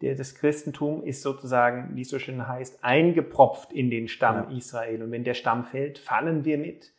das Christentum ist sozusagen, wie es so schön heißt, eingepropft in den Stamm ja. Israel. Und wenn der Stamm fällt, fallen wir mit.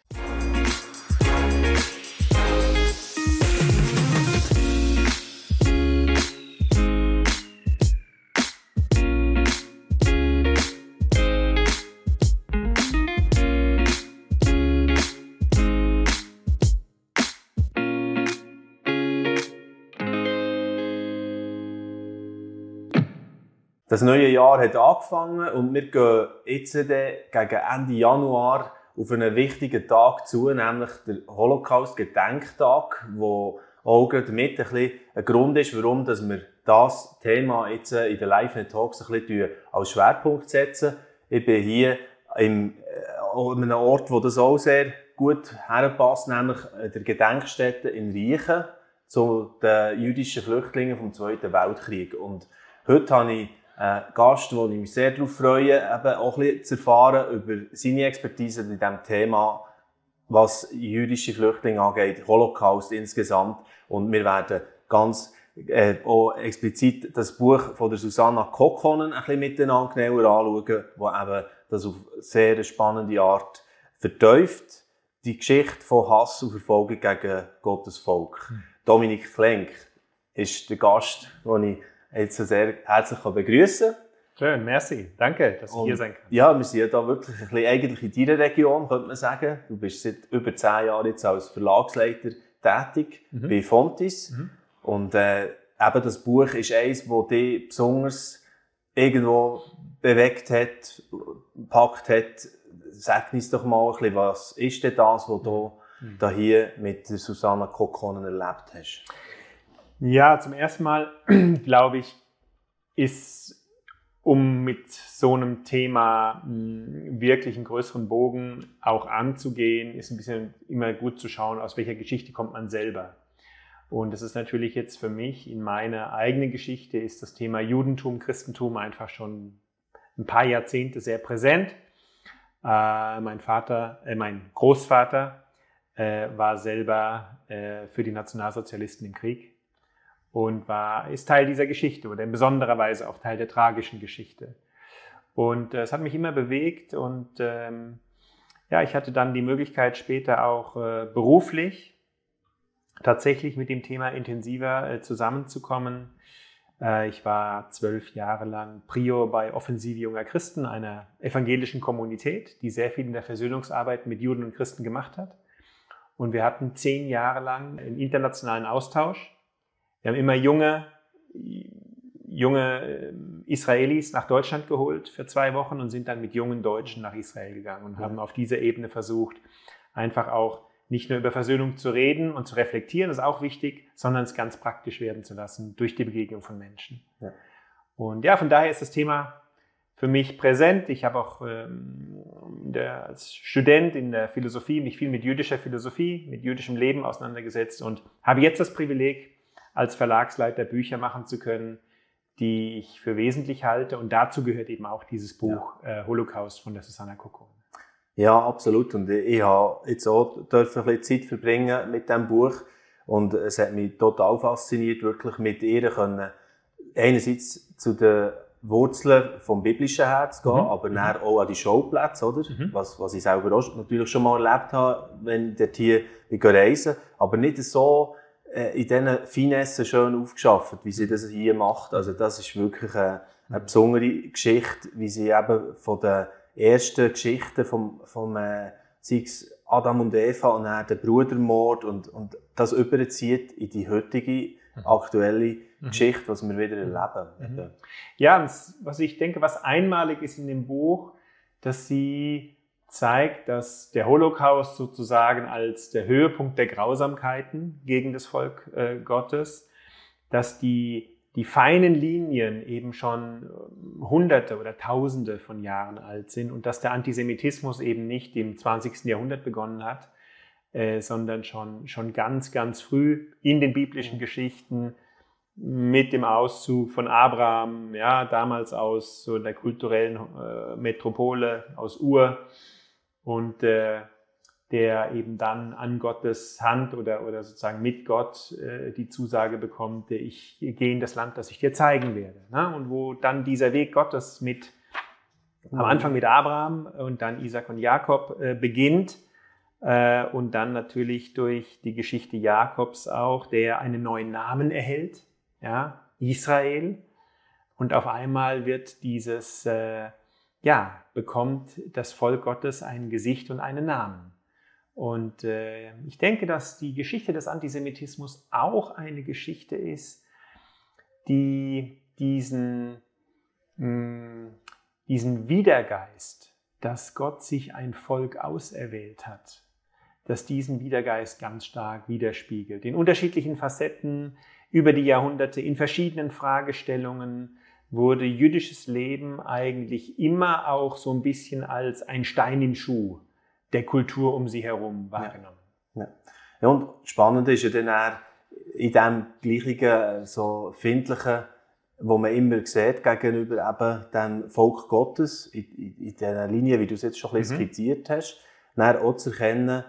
Das neue Jahr hat angefangen und wir gehen jetzt gegen Ende Januar auf einen wichtigen Tag zu, nämlich den Holocaust-Gedenktag, wo auch gerade mit ein, bisschen ein Grund ist, warum wir das Thema jetzt in den Live-Talks ein bisschen als Schwerpunkt setzen. Ich bin hier im, äh, an einem Ort, wo das auch sehr gut herpasst, nämlich der Gedenkstätte in Riechen zu den jüdischen Flüchtlingen vom Zweiten Weltkrieg. Und heute habe ich äh, Gast, wo ich mich sehr darauf freue, eben auch ein bisschen zu erfahren über seine Expertise in diesem Thema, was jüdische Flüchtlinge angeht, Holocaust insgesamt. Und wir werden ganz äh, auch explizit das Buch von der Susanna Kokkonen ein bisschen miteinander genauer anschauen, wo eben das auf sehr spannende Art vertäuft. Die Geschichte von Hass und Verfolgung gegen Gottes Volk. Hm. Dominik Klenk ist der Gast, den ich jetzt sehr herzlich begrüßen Schön, merci. Danke, dass ich hier sein kann. Ja, wir sind ja da wirklich ein bisschen eigentlich in deiner Region, könnte man sagen. Du bist seit über zehn Jahren jetzt als Verlagsleiter tätig mhm. bei Fontis. Mhm. Und äh, eben das Buch ist eins, das dich besonders irgendwo bewegt hat, gepackt hat. Sag uns doch mal ein bisschen, was ist denn das, was du mhm. da hier mit Susanna Kokkonen erlebt hast? Ja, zum ersten Mal, glaube ich, ist, um mit so einem Thema hm, wirklich einen größeren Bogen auch anzugehen, ist ein bisschen immer gut zu schauen, aus welcher Geschichte kommt man selber. Und das ist natürlich jetzt für mich in meiner eigenen Geschichte ist das Thema Judentum, Christentum einfach schon ein paar Jahrzehnte sehr präsent. Äh, mein Vater, äh, mein Großvater äh, war selber äh, für die Nationalsozialisten im Krieg und war, ist Teil dieser Geschichte oder in besonderer Weise auch Teil der tragischen Geschichte. Und äh, es hat mich immer bewegt und ähm, ja, ich hatte dann die Möglichkeit später auch äh, beruflich tatsächlich mit dem Thema intensiver äh, zusammenzukommen. Äh, ich war zwölf Jahre lang Prior bei Offensive junger Christen, einer evangelischen Kommunität, die sehr viel in der Versöhnungsarbeit mit Juden und Christen gemacht hat. Und wir hatten zehn Jahre lang einen internationalen Austausch wir haben immer junge, junge ähm, Israelis nach Deutschland geholt für zwei Wochen und sind dann mit jungen Deutschen nach Israel gegangen und haben auf dieser Ebene versucht, einfach auch nicht nur über Versöhnung zu reden und zu reflektieren, das ist auch wichtig, sondern es ganz praktisch werden zu lassen durch die Begegnung von Menschen. Ja. Und ja, von daher ist das Thema für mich präsent. Ich habe auch ähm, der, als Student in der Philosophie mich viel mit jüdischer Philosophie, mit jüdischem Leben auseinandergesetzt und habe jetzt das Privileg, als Verlagsleiter Bücher machen zu können, die ich für wesentlich halte. Und dazu gehört eben auch dieses Buch ja. äh, Holocaust von der Susanna Kokon. Ja, absolut. Und ich habe jetzt auch dürfen ein bisschen Zeit verbringen mit diesem Buch. Und es hat mich total fasziniert, wirklich mit ihr können, einerseits zu den Wurzeln vom biblischen Herz gehen, mhm. aber mhm. dann auch an die Schauplätze, oder? Mhm. Was, was ich selber auch natürlich schon mal erlebt habe, wenn ich dort hier reisen Aber nicht so, in diesen Finessen schön aufgeschafft, wie sie das hier macht. Also das ist wirklich eine, eine besondere Geschichte, wie sie eben von den ersten Geschichten vom, vom äh, Adam und Eva und dann der Brudermord und, und das überzieht in die heutige mhm. aktuelle mhm. Geschichte, was wir wieder erleben. Mhm. Ja, was ich denke, was einmalig ist in dem Buch, dass sie zeigt, dass der Holocaust sozusagen als der Höhepunkt der Grausamkeiten gegen das Volk äh, Gottes, dass die, die feinen Linien eben schon ähm, Hunderte oder Tausende von Jahren alt sind und dass der Antisemitismus eben nicht im 20. Jahrhundert begonnen hat, äh, sondern schon, schon ganz, ganz früh in den biblischen Geschichten mit dem Auszug von Abraham, ja, damals aus so der kulturellen äh, Metropole, aus Ur, und äh, der eben dann an Gottes Hand oder, oder sozusagen mit Gott äh, die Zusage bekommt, ich gehe in das Land, das ich dir zeigen werde. Ne? Und wo dann dieser Weg Gottes mit, am Anfang mit Abraham und dann Isaac und Jakob äh, beginnt äh, und dann natürlich durch die Geschichte Jakobs auch, der einen neuen Namen erhält, ja, Israel. Und auf einmal wird dieses, äh, ja, bekommt das Volk Gottes ein Gesicht und einen Namen. Und äh, ich denke, dass die Geschichte des Antisemitismus auch eine Geschichte ist, die diesen, mh, mm, diesen Wiedergeist, dass Gott sich ein Volk auserwählt hat, dass diesen Wiedergeist ganz stark widerspiegelt. In unterschiedlichen Facetten über die Jahrhunderte, in verschiedenen Fragestellungen wurde jüdisches Leben eigentlich immer auch so ein bisschen als ein Stein im Schuh der Kultur um sie herum wahrgenommen. Ja, ja. und spannend ist ja dann auch in dem gleichen, so findlichen, wo man immer sieht, gegenüber eben dem Volk Gottes, in, in, in dieser Linie, wie du es jetzt schon ein bisschen mhm. skizziert hast, dann auch zu erkennen,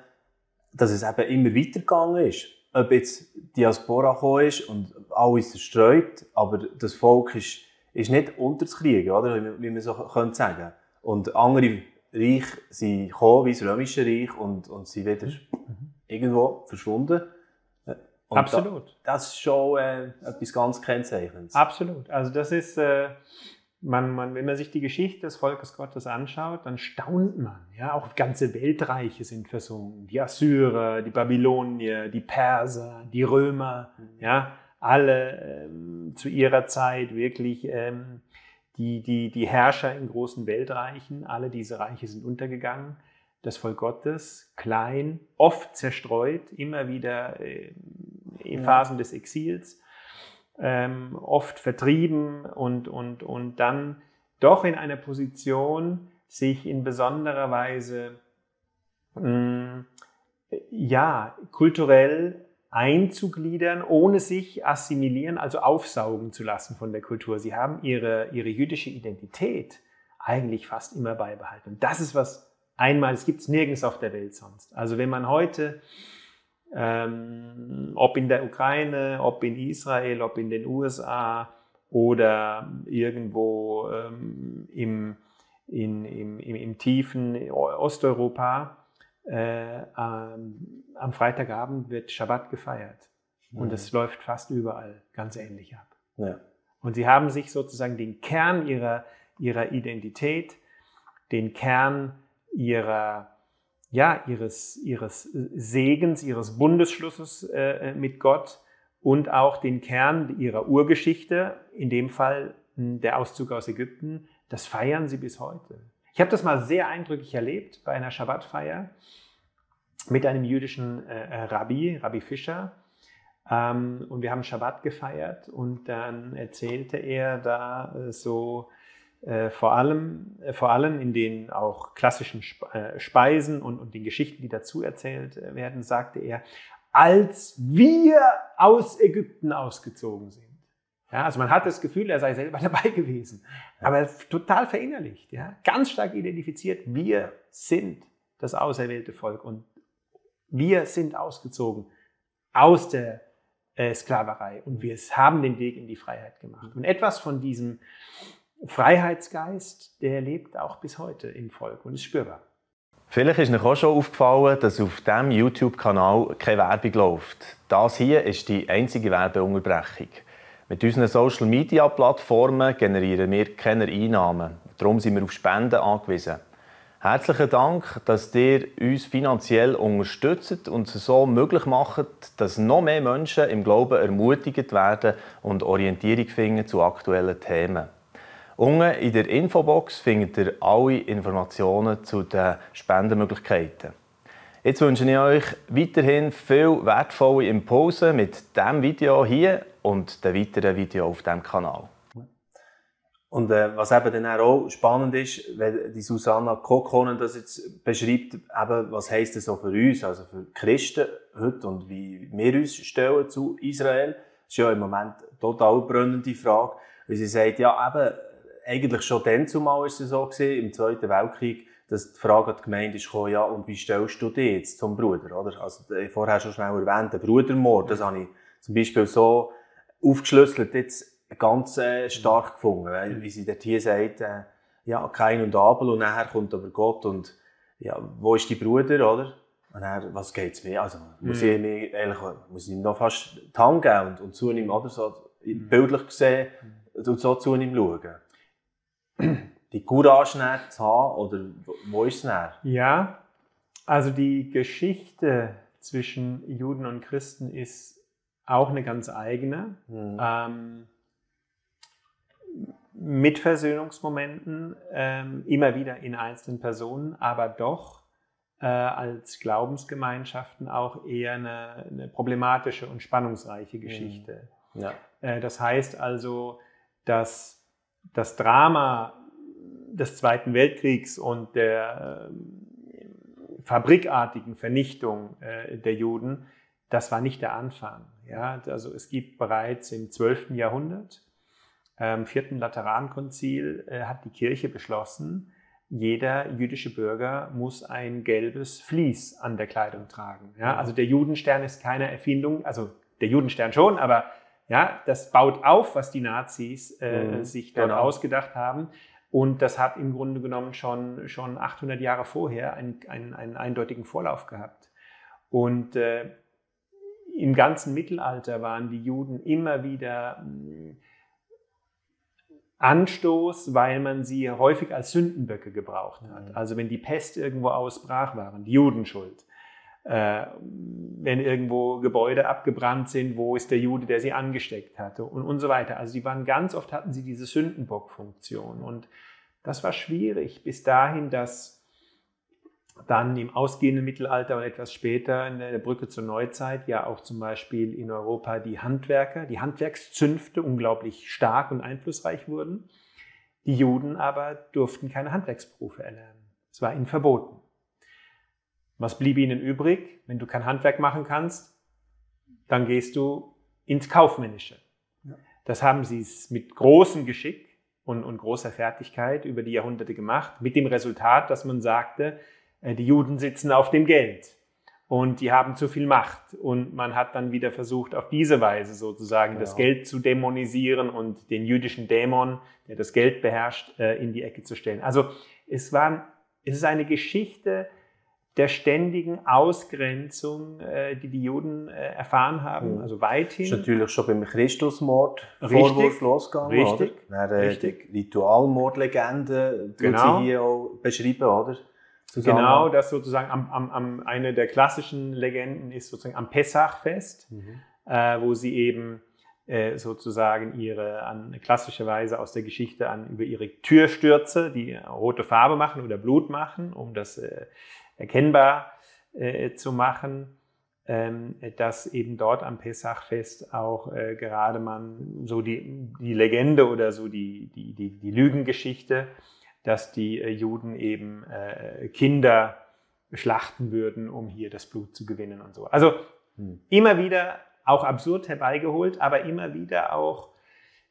dass es eben immer weitergegangen ist. Ob jetzt Diaspora gekommen ist und alles zerstreut, aber das Volk ist, ist nicht unterzukriegen, oder? Wie man so könnte sagen. Und andere Reich sind gekommen, wie das Römische Reich, und, und sind wieder mhm. irgendwo verschwunden. Und Absolut. Da, das ist schon äh, etwas ganz Kennzeichnendes. Absolut. Also das ist, äh, man, man, wenn man sich die Geschichte des Volkes Gottes anschaut, dann staunt man. Ja, auch ganze Weltreiche sind versungen. Die Assyrer, die Babylonier, die Perser, die Römer, mhm. ja, alle ähm, zu ihrer Zeit wirklich ähm, die, die, die Herrscher in großen Weltreichen, alle diese Reiche sind untergegangen. Das Volk Gottes, klein, oft zerstreut, immer wieder äh, in Phasen des Exils, ähm, oft vertrieben und, und, und dann doch in einer Position, sich in besonderer Weise mh, mm, ja, kulturell einzugliedern, ohne sich assimilieren, also aufsaugen zu lassen von der Kultur. Sie haben ihre, ihre jüdische Identität eigentlich fast immer beibehalten. Und das ist was einmal, es gibt es nirgends auf der Welt sonst. Also wenn man heute, ähm, ob in der Ukraine, ob in Israel, ob in den USA oder irgendwo ähm, im, in, im, im, im tiefen Osteuropa, äh, ähm, am Freitagabend wird Schabbat gefeiert. Mhm. Und es läuft fast überall ganz ähnlich ab. Ja. Und sie haben sich sozusagen den Kern ihrer, ihrer Identität, den Kern ihrer, ja, ihres, ihres Segens, ihres Bundesschlusses äh, mit Gott und auch den Kern ihrer Urgeschichte, in dem Fall hm, der Auszug aus Ägypten, das feiern sie bis heute. Ich habe das mal sehr eindrücklich erlebt bei einer Schabbatfeier mit einem jüdischen äh, äh, Rabbi, Rabbi Fischer. Ähm, und wir haben Schabbat gefeiert und dann erzählte er da äh, so äh, vor, allem, äh, vor allem in den auch klassischen äh, Speisen und, und den Geschichten, die dazu erzählt werden, sagte er, als wir aus Ägypten ausgezogen sind. Ja, also man hat das Gefühl, er sei selber dabei gewesen, aber total verinnerlicht, ja, ganz stark identifiziert, wir sind das auserwählte Volk und wir sind ausgezogen aus der äh, Sklaverei und wir haben den Weg in die Freiheit gemacht. Und etwas von diesem Freiheitsgeist, der lebt auch bis heute im Volk und ist spürbar. Vielleicht ist euch auch schon aufgefallen, dass auf diesem YouTube-Kanal keine Werbung läuft. Das hier ist die einzige Werbeunterbrechung. Mit unseren Social-Media-Plattformen generieren wir keine Einnahmen. Darum sind wir auf Spenden angewiesen. Herzlichen Dank, dass ihr uns finanziell unterstützt und es so möglich macht, dass noch mehr Menschen im Glauben ermutigt werden und Orientierung finden zu aktuellen Themen. Unten in der Infobox findet ihr alle Informationen zu den Spendenmöglichkeiten. Jetzt wünsche ich euch weiterhin viel wertvolle Impulse mit diesem Video hier und den weiteren Videos auf diesem Kanal. Und äh, was eben dann auch spannend ist, wenn die Susanna Kokkonen das jetzt beschreibt, eben, was heisst das so für uns, also für Christen heute und wie wir uns stellen zu Israel, das ist ja im Moment eine total brennende Frage, weil sie sagt, ja eben, eigentlich schon dann zumal ist es so gewesen, im Zweiten Weltkrieg, dass die Frage an die Gemeinde ist gekommen, ja, und wie stellst du dich jetzt zum Bruder, oder? Also, äh, vorher schon schnell erwähnt, der Brudermord, das habe ich zum Beispiel so aufgeschlüsselt jetzt ganz äh, stark gefunden, weil, wie sie dort hier sagt, äh, ja, Kain und Abel, und nachher kommt aber Gott und, ja, wo ist die Bruder, oder? Und dann, was geht's mir? Also, muss Mhm. ich mir, ehrlich, muss ich ihm noch fast die Hand geben und, und zu ihm, oder so, Mhm. bildlich gesehen, und so zu ihm schauen. Die Courage zu haben, oder wo- ist es dann? Ja, also die Geschichte zwischen Juden und Christen ist auch eine ganz eigene. Hm. Ähm, mit Versöhnungsmomenten, ähm, immer wieder in einzelnen Personen, aber doch äh, als Glaubensgemeinschaften auch eher eine, eine problematische und spannungsreiche Geschichte. Ja. Äh, Das heißt also, dass das Drama des Zweiten Weltkriegs und der ähm, fabrikartigen Vernichtung äh, der Juden, das war nicht der Anfang. Ja? Also es gibt bereits im 12. Jahrhundert, im vierten Laterankonzil, äh, hat die Kirche beschlossen, jeder jüdische Bürger muss ein gelbes Vlies an der Kleidung tragen. Ja? Also der Judenstern ist keine Erfindung, also der Judenstern schon, aber ja, das baut auf, was die Nazis äh, Mhm, sich dort genau. ausgedacht haben. Und das hat im Grunde genommen schon, schon 800 Jahre vorher einen, einen, einen eindeutigen Vorlauf gehabt. Und äh, im ganzen Mittelalter waren die Juden immer wieder mh, Anstoß, weil man sie häufig als Sündenböcke gebraucht hat. Mhm. Also wenn die Pest irgendwo ausbrach, waren die Juden schuld. Äh, wenn irgendwo Gebäude abgebrannt sind, wo ist der Jude, der sie angesteckt hatte und, und so weiter. Also die waren ganz oft hatten sie diese Sündenbock-Funktion und das war schwierig bis dahin, dass dann im ausgehenden Mittelalter oder etwas später in der Brücke zur Neuzeit ja auch zum Beispiel in Europa die Handwerker, die Handwerkszünfte unglaublich stark und einflussreich wurden. Die Juden aber durften keine Handwerksberufe erlernen. Es war ihnen verboten. Was blieb ihnen übrig? Wenn du kein Handwerk machen kannst, dann gehst du ins Kaufmännische. Ja. Das haben sie mit großem Geschick und, und großer Fertigkeit über die Jahrhunderte gemacht, mit dem Resultat, dass man sagte, äh, die Juden sitzen auf dem Geld und die haben zu viel Macht. Und man hat dann wieder versucht, auf diese Weise sozusagen das Ja. Geld zu dämonisieren und den jüdischen Dämon, der das Geld beherrscht, äh, in die Ecke zu stellen. Also es, war, es ist eine Geschichte der ständigen Ausgrenzung, äh, die die Juden äh, erfahren haben, Mhm. also Das ist weithin. natürlich schon beim Christusmord Richtig. Vorwurf losgegangen, Richtig. oder? Dann, äh, Richtig. Die Ritualmordlegende, die Genau. sie hier auch beschreiben, oder? Genau, das sozusagen am, am, am, eine der klassischen Legenden ist sozusagen am Pessachfest. Mhm. äh, wo sie eben äh, sozusagen ihre, an klassischerweise aus der Geschichte an, über ihre Türstürze, die rote Farbe machen oder Blut machen, um das äh, erkennbar äh, zu machen, ähm, dass eben dort am Pessachfest auch äh, gerade man so die, die Legende oder so die, die, die, die Lügengeschichte, dass die äh, Juden eben äh, Kinder schlachten würden, um hier das Blut zu gewinnen und so. Also Hm. immer wieder auch absurd herbeigeholt, aber immer wieder auch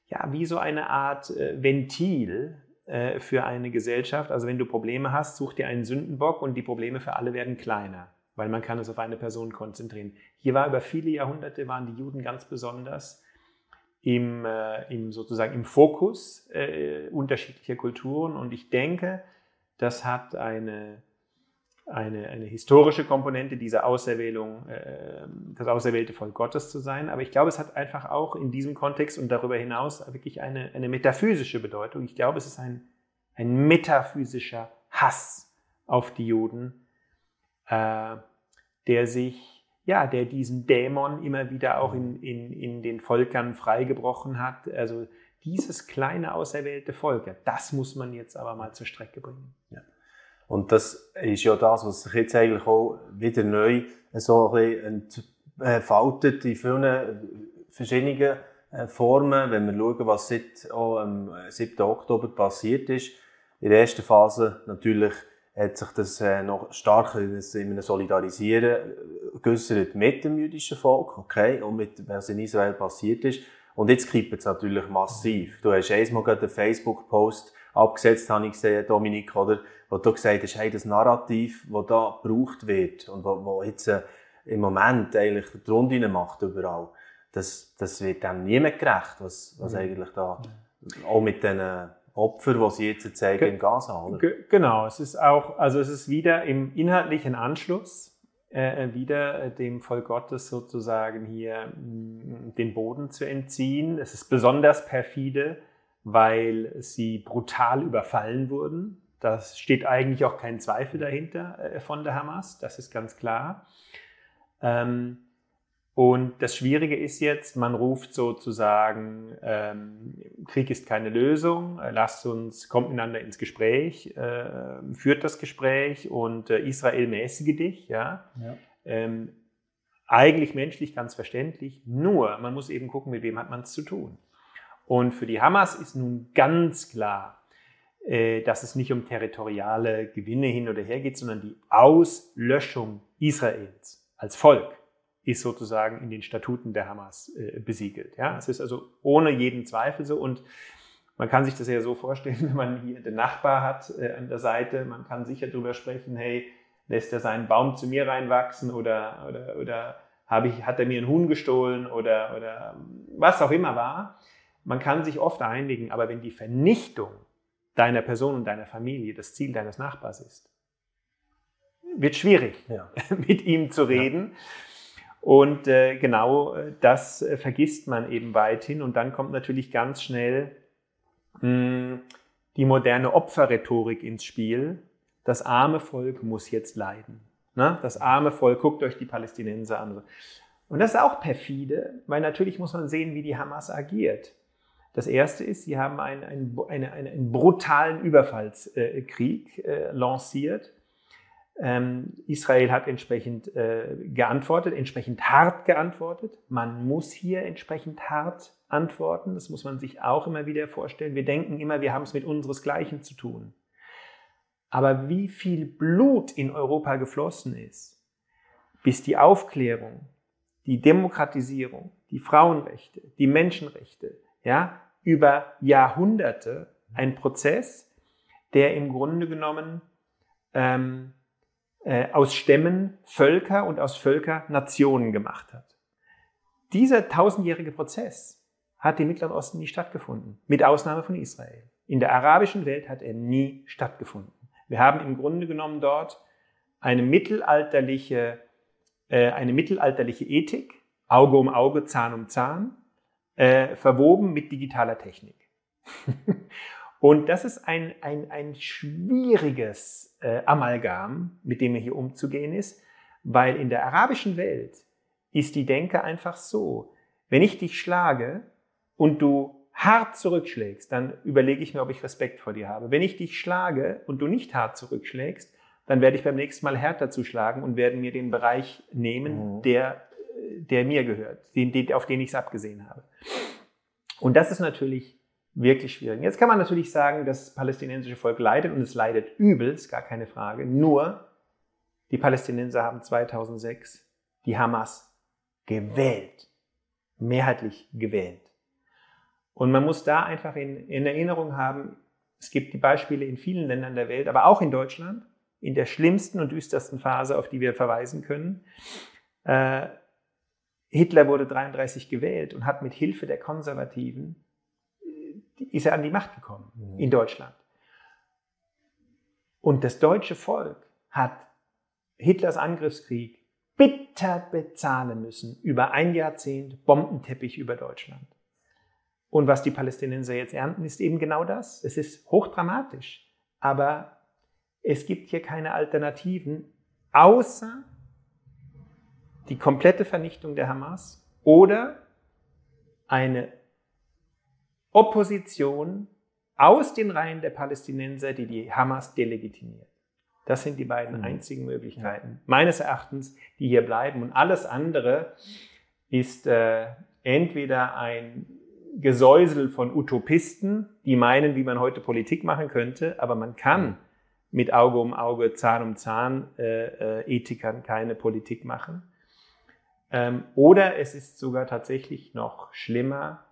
ja, wie so eine Art äh, Ventil äh, für eine Gesellschaft. Also wenn du Probleme hast, such dir einen Sündenbock und die Probleme für alle werden kleiner, weil man kann es auf eine Person konzentrieren. Hier war über viele Jahrhunderte waren die Juden ganz besonders im, äh, im sozusagen im Fokus äh, unterschiedlicher Kulturen und ich denke, das hat eine eine, eine historische Komponente dieser Auserwählung, äh, das auserwählte Volk Gottes zu sein. Aber ich glaube, es hat einfach auch in diesem Kontext und darüber hinaus wirklich eine, eine metaphysische Bedeutung. Ich glaube, es ist ein, ein metaphysischer Hass auf die Juden, äh, der sich, ja, der diesen Dämon immer wieder auch in, in, in den Völkern freigebrochen hat. Also dieses kleine auserwählte Volk, ja, das muss man jetzt aber mal zur Strecke bringen. Und das ist ja das, was sich jetzt eigentlich auch wieder neu so ein bisschen entfaltet in vielen verschiedenen äh, Formen, wenn wir schauen, was seit auch am 7. Oktober passiert ist. In der ersten Phase natürlich hat sich das äh, noch stark in einem Solidarisieren äh, geäussert mit dem jüdischen Volk, okay, und mit was in Israel passiert ist. Und jetzt kippt es natürlich massiv. Du hast einmal gerade einen Facebook-Post abgesetzt, habe ich gesehen, Dominik, oder? Wo du gesagt hast, hey, das Narrativ, das da gebraucht wird und wo, wo jetzt äh, im Moment eigentlich die Runde macht überall, das, das wird dem niemand gerecht, was, was mhm. eigentlich da, auch mit den Opfern, die sie jetzt zeigen Ge in Gaza, oder? Genau, es ist auch, also es ist wieder im inhaltlichen Anschluss, äh, äh wieder äh, dem Volk Gottes sozusagen hier mh, den Boden zu entziehen. Es ist besonders perfide, weil sie brutal überfallen wurden. Da steht eigentlich auch kein Zweifel dahinter äh, von der Hamas, das ist ganz klar. Ähm, und das Schwierige ist jetzt, man ruft sozusagen, ähm, Krieg ist keine Lösung, äh, lasst uns, kommt miteinander ins Gespräch, äh, führt das Gespräch und Israel mäßige dich, ja. ja. Ähm, eigentlich menschlich ganz verständlich, nur man muss eben gucken, mit wem hat man es zu tun. Und für die Hamas ist nun ganz klar, äh, dass es nicht um territoriale Gewinne hin oder her geht, sondern die Auslöschung Israels als Volk ist sozusagen in den Statuten der Hamas äh, besiegelt. Ja? Es ist also ohne jeden Zweifel so und man kann sich das ja so vorstellen, wenn man hier den Nachbar hat äh, an der Seite, man kann sicher darüber sprechen, hey, lässt er seinen Baum zu mir reinwachsen oder, oder, oder ich, hat er mir einen Huhn gestohlen oder, oder was auch immer war. Man kann sich oft einigen, aber wenn die Vernichtung deiner Person und deiner Familie das Ziel deines Nachbars ist, wird schwierig, ja. mit ihm zu reden. Ja. Und äh, genau äh, das äh, vergisst man eben weithin. Und dann kommt natürlich ganz schnell mh, hm, die moderne Opferrhetorik ins Spiel. Das arme Volk muss jetzt leiden. Ne? Das arme Volk, guckt euch die Palästinenser an. Und das ist auch perfide, weil natürlich muss man sehen, wie die Hamas agiert. Das erste ist, sie haben einen, einen, einen, einen brutalen Überfallskrieg äh, lanciert. Ähm, Israel hat entsprechend äh, geantwortet, entsprechend hart geantwortet. Man muss hier entsprechend hart antworten. Das muss man sich auch immer wieder vorstellen. Wir denken immer, wir haben es mit unseresgleichen zu tun. Aber wie viel Blut in Europa geflossen ist, bis die Aufklärung, die Demokratisierung, die Frauenrechte, die Menschenrechte, ja, über Jahrhunderte ein Prozess, der im Grunde genommen ähm, äh, aus Stämmen Völker und aus Völker Nationen gemacht hat. Dieser tausendjährige Prozess hat im Mittleren Osten nie stattgefunden, mit Ausnahme von Israel. In der arabischen Welt hat er nie stattgefunden. Wir haben im Grunde genommen dort eine mittelalterliche, äh, eine mittelalterliche Ethik, Auge um Auge, Zahn um Zahn, äh, verwoben mit digitaler Technik. Und das ist ein, ein, ein schwieriges äh, Amalgam, mit dem hier umzugehen ist, weil in der arabischen Welt ist die Denke einfach so, wenn ich dich schlage und du hart zurückschlägst, dann überlege ich mir, ob ich Respekt vor dir habe. Wenn ich dich schlage und du nicht hart zurückschlägst, dann werde ich beim nächsten Mal härter zuschlagen und werde mir den Bereich nehmen, mhm. der, der mir gehört, den, den, auf den ich es abgesehen habe. Und das ist natürlich wirklich schwierig. Jetzt kann man natürlich sagen, das palästinensische Volk leidet und es leidet übel, ist gar keine Frage. Nur die Palästinenser haben 2006 die Hamas gewählt, mehrheitlich gewählt. Und man muss da einfach in, in Erinnerung haben, es gibt die Beispiele in vielen Ländern der Welt, aber auch in Deutschland, in der schlimmsten und düstersten Phase, auf die wir verweisen können. Äh, Hitler wurde 33 gewählt und hat mit Hilfe der Konservativen ist er an die Macht gekommen mhm. in Deutschland. Und das deutsche Volk hat Hitlers Angriffskrieg bitter bezahlen müssen über ein Jahrzehnt Bombenteppich über Deutschland. Und was die Palästinenser jetzt ernten, ist eben genau das. Es ist hochdramatisch, aber es gibt hier keine Alternativen, außer die komplette Vernichtung der Hamas oder eine Opposition aus den Reihen der Palästinenser, die die Hamas delegitimiert. Das sind die beiden mhm. einzigen Möglichkeiten, meines Erachtens, die hier bleiben. Und alles andere ist äh, entweder ein Gesäusel von Utopisten, die meinen, wie man heute Politik machen könnte, aber man kann mit Auge um Auge, Zahn um Zahn äh, äh, Ethikern keine Politik machen. Ähm, oder es ist sogar tatsächlich noch schlimmer,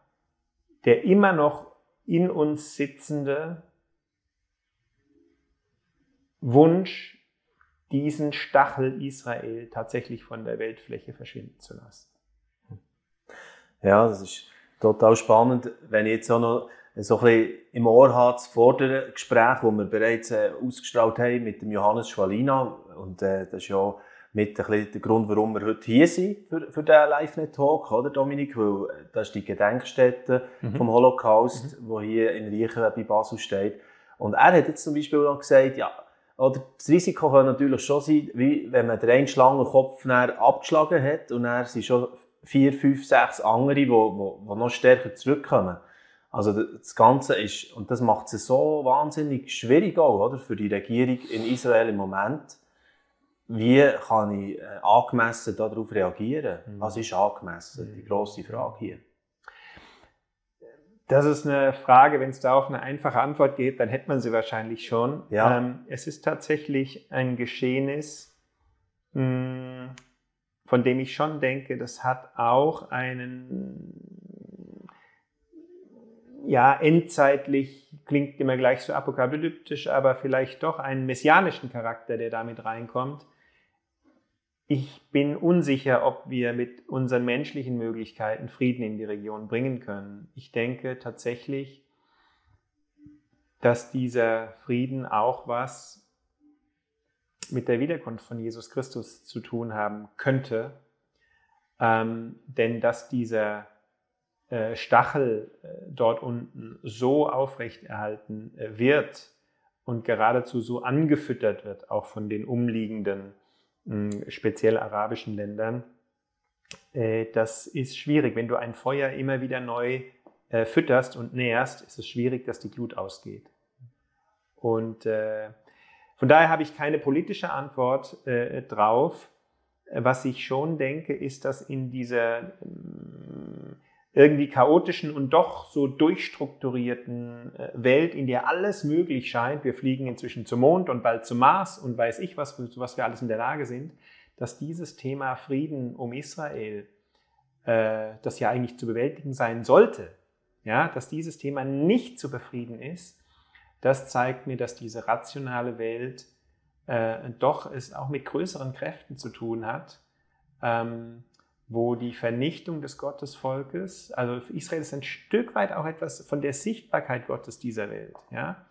der immer noch in uns sitzende Wunsch, diesen Stachel Israel tatsächlich von der Weltfläche verschwinden zu lassen. Ja, das ist total spannend, wenn ich jetzt auch noch so ein bisschen im Ohr habe, das vordere Gespräch, das wir bereits äh, ausgestrahlt haben mit dem Johannes Schwalina. Und äh, das ist ja mit ein der Grund, warum wir heute hier sind für, für diesen Live-Net-Talk, oder Dominik? Weil äh, das ist die Gedenkstätte mhm. vom Holocaust, mhm. wo hier in Riechen bei Basel steht. Und er hat jetzt zum Beispiel noch gesagt, ja, oder das Risiko kann natürlich schon sein, wie wenn man den einen Schlangenkopf abgeschlagen hat und dann sind schon vier, fünf, sechs andere, die, die, die noch stärker zurückkommen. Also das Ganze ist, und das macht es so wahnsinnig schwierig auch, oder, für die Regierung in Israel im Moment. Wie kann ich äh, angemessen darauf reagieren? Mhm. Was ist angemessen? Die grosse Frage hier. Das ist eine Frage, wenn es da auf eine einfache Antwort geht, dann hätte man sie wahrscheinlich schon. Ja. Ähm, es ist tatsächlich ein Geschehnis, mh, hm, von dem ich schon denke, das hat auch einen, ja, endzeitlich klingt immer gleich so apokalyptisch, aber vielleicht doch einen messianischen Charakter, der damit reinkommt. Ich bin unsicher, ob wir mit unseren menschlichen Möglichkeiten Frieden in die Region bringen können. Ich denke tatsächlich, dass dieser Frieden auch was mit der Wiederkunft von Jesus Christus zu tun haben könnte. Ähm, denn dass dieser äh, Stachel äh, dort unten so aufrechterhalten äh, wird und geradezu so angefüttert wird, auch von den umliegenden speziell arabischen Ländern, äh, das ist schwierig. Wenn du ein Feuer immer wieder neu äh, fütterst und nährst, ist es schwierig, dass die Glut ausgeht. Und äh, von daher habe ich keine politische Antwort drauf. Was ich schon denke, ist, dass in dieser irgendwie chaotischen und doch so durchstrukturierten äh, Welt, in der alles möglich scheint, wir fliegen inzwischen zum Mond und bald zum Mars und weiß ich was, was wir alles in der Lage sind, dass dieses Thema Frieden um Israel, äh, das ja eigentlich zu bewältigen sein sollte, ja, dass dieses Thema nicht zu befrieden ist, das zeigt mir, dass diese rationale Welt äh, doch es auch mit größeren Kräften zu tun hat. Ähm, wo die Vernichtung des Gottesvolkes, also Israel ist ein Stück weit auch etwas von der Sichtbarkeit Gottes dieser Welt, ja,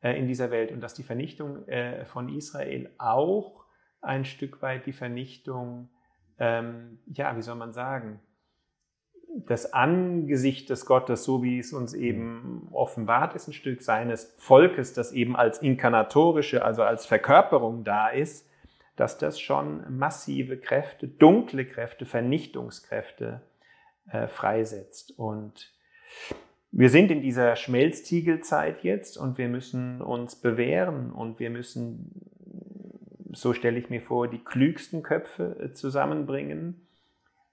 äh, in dieser Welt. Und dass die Vernichtung äh, von Israel auch ein Stück weit die Vernichtung, ähm, ja, wie soll man sagen, das Angesicht des Gottes, so wie es uns eben offenbart ist, ein Stück seines Volkes, das eben als inkarnatorische, also als Verkörperung da ist, dass das schon massive Kräfte, dunkle Kräfte, Vernichtungskräfte äh, freisetzt. Und wir sind in dieser Schmelztiegelzeit jetzt und wir müssen uns bewähren und wir müssen, so stelle ich mir vor, die klügsten Köpfe äh, zusammenbringen.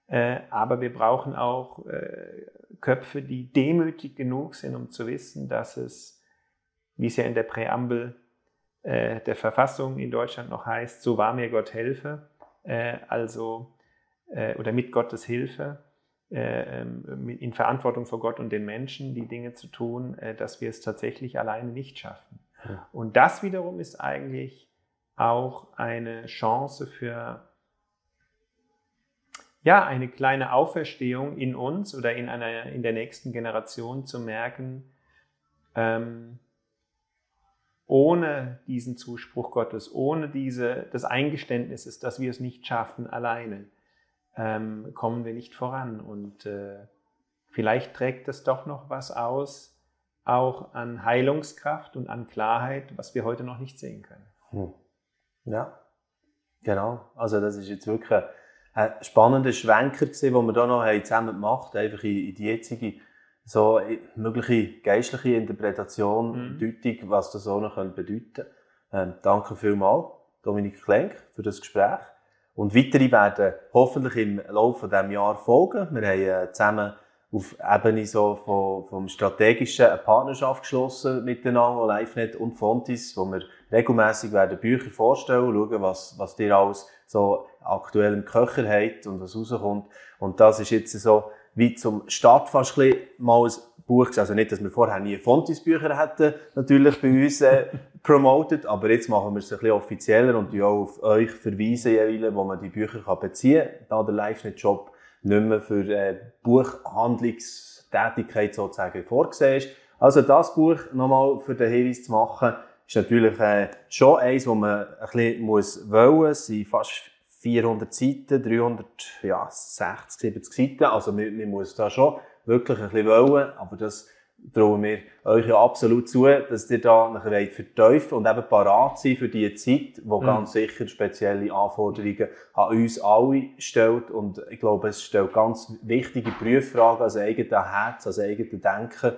Äh, aber wir brauchen auch äh, Köpfe, die demütig genug sind, um zu wissen, dass es, wie es ja in der Präambel äh, der Verfassung in Deutschland noch heißt, so wahr mir Gott helfe, äh, also äh, oder mit Gottes Hilfe, äh, ähm, in Verantwortung vor Gott und den Menschen die Dinge zu tun, äh, dass wir es tatsächlich alleine nicht schaffen. Ja. Und das wiederum ist eigentlich auch eine Chance für ja, eine kleine Auferstehung in uns oder in, einer, in der nächsten Generation zu merken, ähm, ohne diesen Zuspruch Gottes, ohne diese, das Eingeständnis ist, dass wir es nicht schaffen alleine, ähm, kommen wir nicht voran. Und äh, vielleicht trägt es doch noch was aus, auch an Heilungskraft und an Klarheit, was wir heute noch nicht sehen können. Hm. Ja, genau. Also das ist jetzt wirklich ein spannender Schwenker den wir da noch zusammen gemacht haben, einfach in, in die jetzige so mögliche geistliche Interpretation, mhm. Deutung, was das auch noch bedeuten könnte. Ähm, danke vielmals, Dominik Klenk, für das Gespräch. Und weitere werden hoffentlich im Laufe dieses Jahres folgen. Wir haben äh, zusammen auf Ebene so vom, vom strategischen eine Partnerschaft geschlossen miteinander, LiveNet und Fontis, wo wir regelmäßig werden Bücher vorstellen, schauen, was, was ihr alles so aktuell im Köcher habt und was rauskommt. Und das ist jetzt so wie zum Start fast ein mal ein Buch. Also nicht, dass wir vorher nie Fontis-Bücher hätten, natürlich bei uns äh, promoted, aber jetzt machen wir es ein bisschen offizieller und auch auf euch verweisen, jeweils, wo man die Bücher kann beziehen kann, da der LiveNet-Job nicht mehr für äh, Buchhandlungstätigkeit sozusagen vorgesehen ist. Also das Buch nochmal für den Hinweis zu machen, ist natürlich äh, schon eins, wo man ein bisschen muss wollen. Es sind fast 400 Seiten, 360, ja, 70 Seiten. Also man, man muss da schon wirklich ein bisschen wollen, aber das trauen wir euch ja absolut zu, dass ihr da nachher vertiefen und eben parat sein für die Zeit, wo mhm. ganz sicher spezielle Anforderungen an uns alle stellt. Und ich glaube, es stellt ganz wichtige Prüffragen als eigenes Herz, als eigenes Denken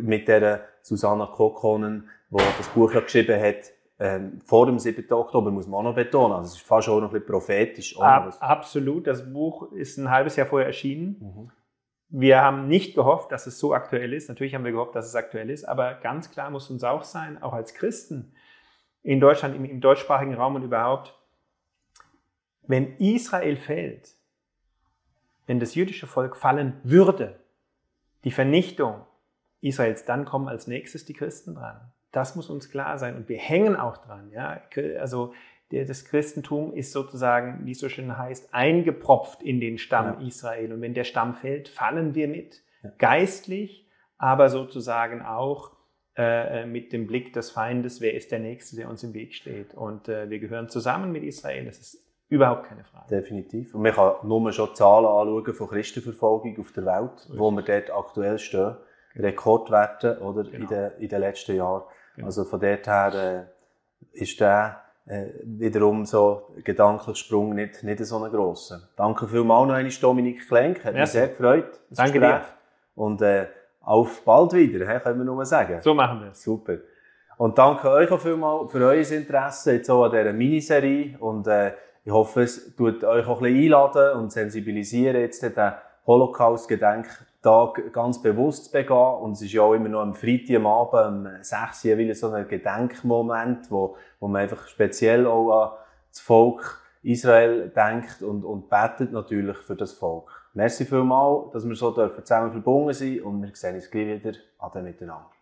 mit der Susanna Kokkonen, die das Buch ja geschrieben hat, ähm, vor dem 7. Oktober muss man auch noch betonen. Also es ist fast auch noch ein bisschen prophetisch. Ab, absolut. Das Buch ist ein halbes Jahr vorher erschienen. Mhm. Wir haben nicht gehofft, dass es so aktuell ist. Natürlich haben wir gehofft, dass es aktuell ist. Aber ganz klar muss uns auch sein, auch als Christen in Deutschland, im, im deutschsprachigen Raum und überhaupt, wenn Israel fällt, wenn das jüdische Volk fallen würde, die Vernichtung Israels, dann kommen als nächstes die Christen dran. Das muss uns klar sein und wir hängen auch dran. Ja? Also das Christentum ist sozusagen, wie es so schön heißt, eingepropft in den Stamm ja. Israel. Und wenn der Stamm fällt, fallen wir mit. Ja. Geistlich, aber sozusagen auch äh, mit dem Blick des Feindes, wer ist der Nächste, der uns im Weg steht. Und äh, wir gehören zusammen mit Israel. Das ist überhaupt keine Frage. Definitiv. Und man kann nur schon Zahlen anschauen von Christenverfolgung auf der Welt, wo wir dort aktuell stehen. Rekordwerte oder, genau. in, den, in den letzten Jahren. Genau. Also von dort her äh, ist der äh, wiederum so gedanklich Sprung nicht, nicht so ein grosser. Danke vielmals noch einmal, Dominik Klenk. Hat ja. mich sehr gefreut. Danke Gespräch. dir. Und äh, auf bald wieder, he, können wir nur sagen. So machen wir es. Super. Und danke euch auch vielmals für euer Interesse jetzt auch an dieser Miniserie. Und äh, ich hoffe, es tut euch auch ein bisschen einladen und sensibilisieren, jetzt den Holocaust-Gedenktag ganz bewusst begehen. Und es ist ja auch immer noch am Freitag am Abend, um 6 Uhr, wieder so ein Gedenkmoment, wo, wo man einfach speziell auch an das Volk Israel denkt und, und betet natürlich für das Volk. Merci vielmals, dass wir so zusammen verbunden sind und wir sehen uns gleich wieder. Ade miteinander.